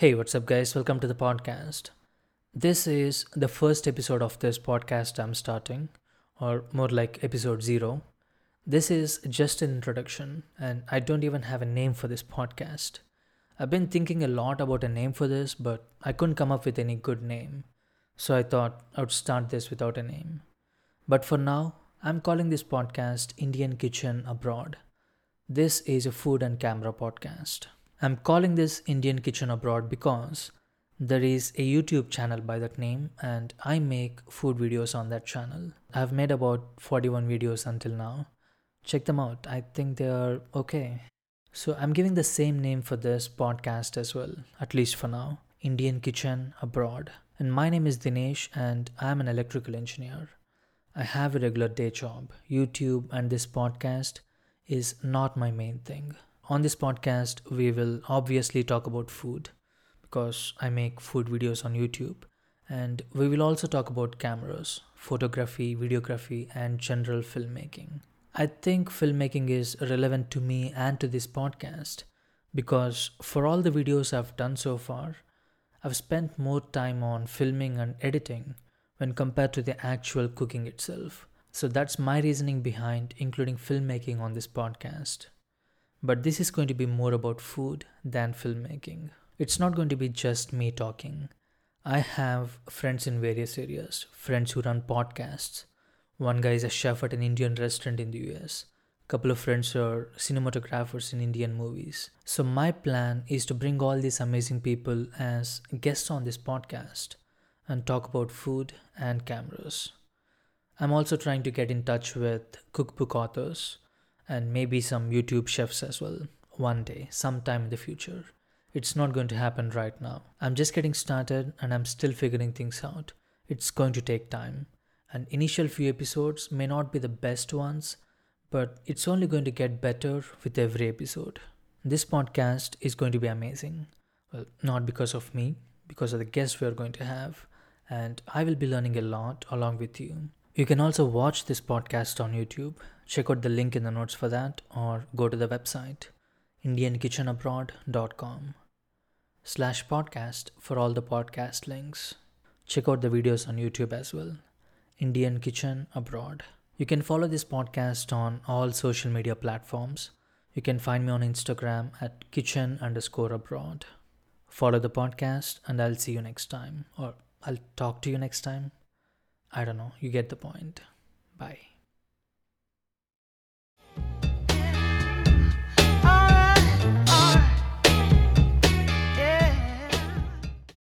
Hey, what's up, guys? Welcome to the podcast. This is the first episode of this podcast I'm starting, or more like episode zero. This is just an introduction, and I don't even have a name for this podcast. I've been thinking a lot about a name for this, but I couldn't come up with any good name, so I thought I would start this without a name. But for now, I'm calling this podcast Indian Kitchen Abroad. This is a food and camera podcast. I'm calling this Indian Kitchen Abroad because there is a YouTube channel by that name and I make food videos on that channel. I've made about 41 videos until now. Check them out. I think they are okay. So I'm giving the same name for this podcast as well, at least for now. Indian Kitchen Abroad. And my name is Dinesh and I'm an electrical engineer. I have a regular day job. YouTube and this podcast is not my main thing on this podcast, we will obviously talk about food because I make food videos on YouTube. And we will also talk about cameras, photography, videography, and general filmmaking. I think filmmaking is relevant to me and to this podcast because for all the videos I've done so far, I've spent more time on filming and editing when compared to the actual cooking itself. So that's my reasoning behind including filmmaking on this podcast. But this is going to be more about food than filmmaking. It's not going to be just me talking. I have friends in various areas, friends who run podcasts. One guy is a chef at an Indian restaurant in the US. A couple of friends are cinematographers in Indian movies. So my plan is to bring all these amazing people as guests on this podcast and talk about food and cameras. I'm also trying to get in touch with cookbook authors and maybe some YouTube chefs as well one day, sometime in the future. It's not going to happen right now. I'm just getting started and I'm still figuring things out. It's going to take time. And initial few episodes may not be the best ones, but it's only going to get better with every episode. This podcast is going to be amazing. Well, not because of me, because of the guests we are going to have, and I will be learning a lot along with you. You can also watch this podcast on YouTube. Check out the link in the notes for that or go to the website indiankitchenabroad.com slash podcast for all the podcast links. Check out the videos on YouTube as well. Indian Kitchen Abroad. You can follow this podcast on all social media platforms. You can find me on Instagram at kitchen underscore abroad. Follow the podcast and I'll see you next time or I'll talk to you next time. I don't know. You get the point. Bye.